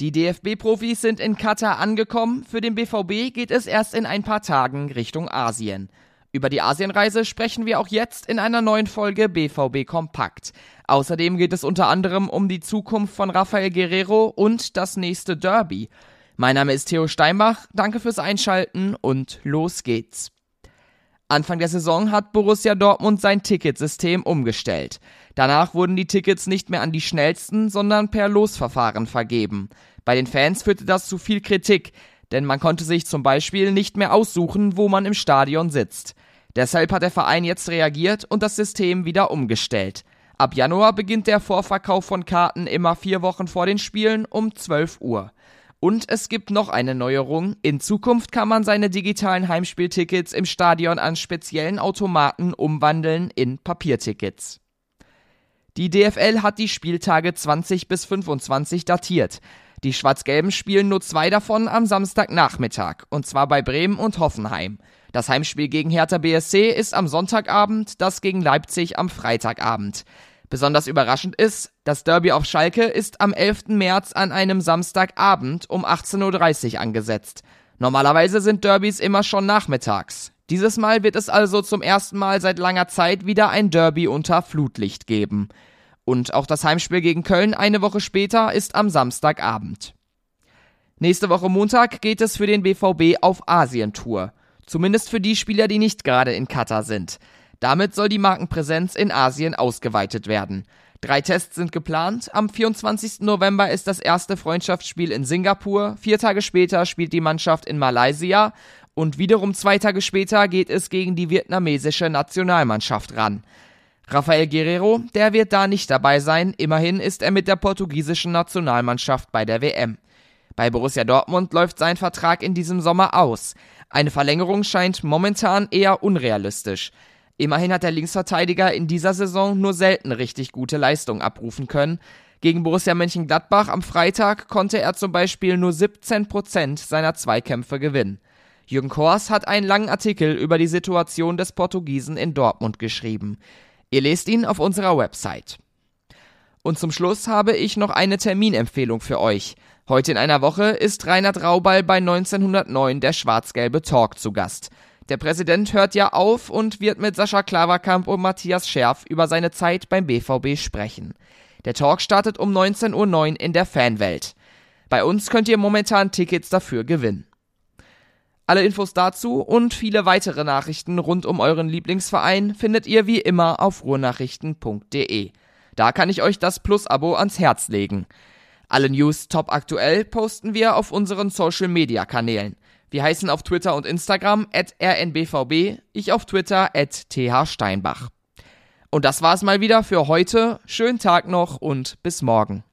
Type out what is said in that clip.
Die DFB-Profis sind in Katar angekommen. Für den BVB geht es erst in ein paar Tagen Richtung Asien. Über die Asienreise sprechen wir auch jetzt in einer neuen Folge BVB Kompakt. Außerdem geht es unter anderem um die Zukunft von Rafael Guerrero und das nächste Derby. Mein Name ist Theo Steinbach, danke fürs Einschalten und los geht's. Anfang der Saison hat Borussia Dortmund sein Ticketsystem umgestellt. Danach wurden die Tickets nicht mehr an die schnellsten, sondern per Losverfahren vergeben. Bei den Fans führte das zu viel Kritik, denn man konnte sich zum Beispiel nicht mehr aussuchen, wo man im Stadion sitzt. Deshalb hat der Verein jetzt reagiert und das System wieder umgestellt. Ab Januar beginnt der Vorverkauf von Karten immer vier Wochen vor den Spielen um 12 Uhr. Und es gibt noch eine Neuerung. In Zukunft kann man seine digitalen Heimspieltickets im Stadion an speziellen Automaten umwandeln in Papiertickets. Die DFL hat die Spieltage 20 bis 25 datiert. Die Schwarz-Gelben spielen nur zwei davon am Samstagnachmittag, und zwar bei Bremen und Hoffenheim. Das Heimspiel gegen Hertha BSC ist am Sonntagabend, das gegen Leipzig am Freitagabend. Besonders überraschend ist, das Derby auf Schalke ist am 11. März an einem Samstagabend um 18.30 Uhr angesetzt. Normalerweise sind Derbys immer schon nachmittags. Dieses Mal wird es also zum ersten Mal seit langer Zeit wieder ein Derby unter Flutlicht geben. Und auch das Heimspiel gegen Köln eine Woche später ist am Samstagabend. Nächste Woche Montag geht es für den BVB auf Asientour. Zumindest für die Spieler, die nicht gerade in Katar sind. Damit soll die Markenpräsenz in Asien ausgeweitet werden. Drei Tests sind geplant. Am 24. November ist das erste Freundschaftsspiel in Singapur. Vier Tage später spielt die Mannschaft in Malaysia. Und wiederum zwei Tage später geht es gegen die vietnamesische Nationalmannschaft ran. Rafael Guerrero, der wird da nicht dabei sein. Immerhin ist er mit der portugiesischen Nationalmannschaft bei der WM. Bei Borussia Dortmund läuft sein Vertrag in diesem Sommer aus. Eine Verlängerung scheint momentan eher unrealistisch. Immerhin hat der Linksverteidiger in dieser Saison nur selten richtig gute Leistungen abrufen können. Gegen Borussia Mönchengladbach am Freitag konnte er zum Beispiel nur 17 Prozent seiner Zweikämpfe gewinnen. Jürgen Kors hat einen langen Artikel über die Situation des Portugiesen in Dortmund geschrieben. Ihr lest ihn auf unserer Website. Und zum Schluss habe ich noch eine Terminempfehlung für euch. Heute in einer Woche ist Reinhard Raubal bei 1909 der schwarz-gelbe Talk zu Gast. Der Präsident hört ja auf und wird mit Sascha Klaverkamp und Matthias Scherf über seine Zeit beim BVB sprechen. Der Talk startet um 19.09 Uhr in der Fanwelt. Bei uns könnt ihr momentan Tickets dafür gewinnen. Alle Infos dazu und viele weitere Nachrichten rund um euren Lieblingsverein findet ihr wie immer auf ruhrnachrichten.de. Da kann ich euch das Plus-Abo ans Herz legen. Alle News top aktuell posten wir auf unseren Social Media Kanälen. Wir heißen auf Twitter und Instagram at rnbvb, ich auf Twitter at thsteinbach. Und das war's mal wieder für heute. Schönen Tag noch und bis morgen.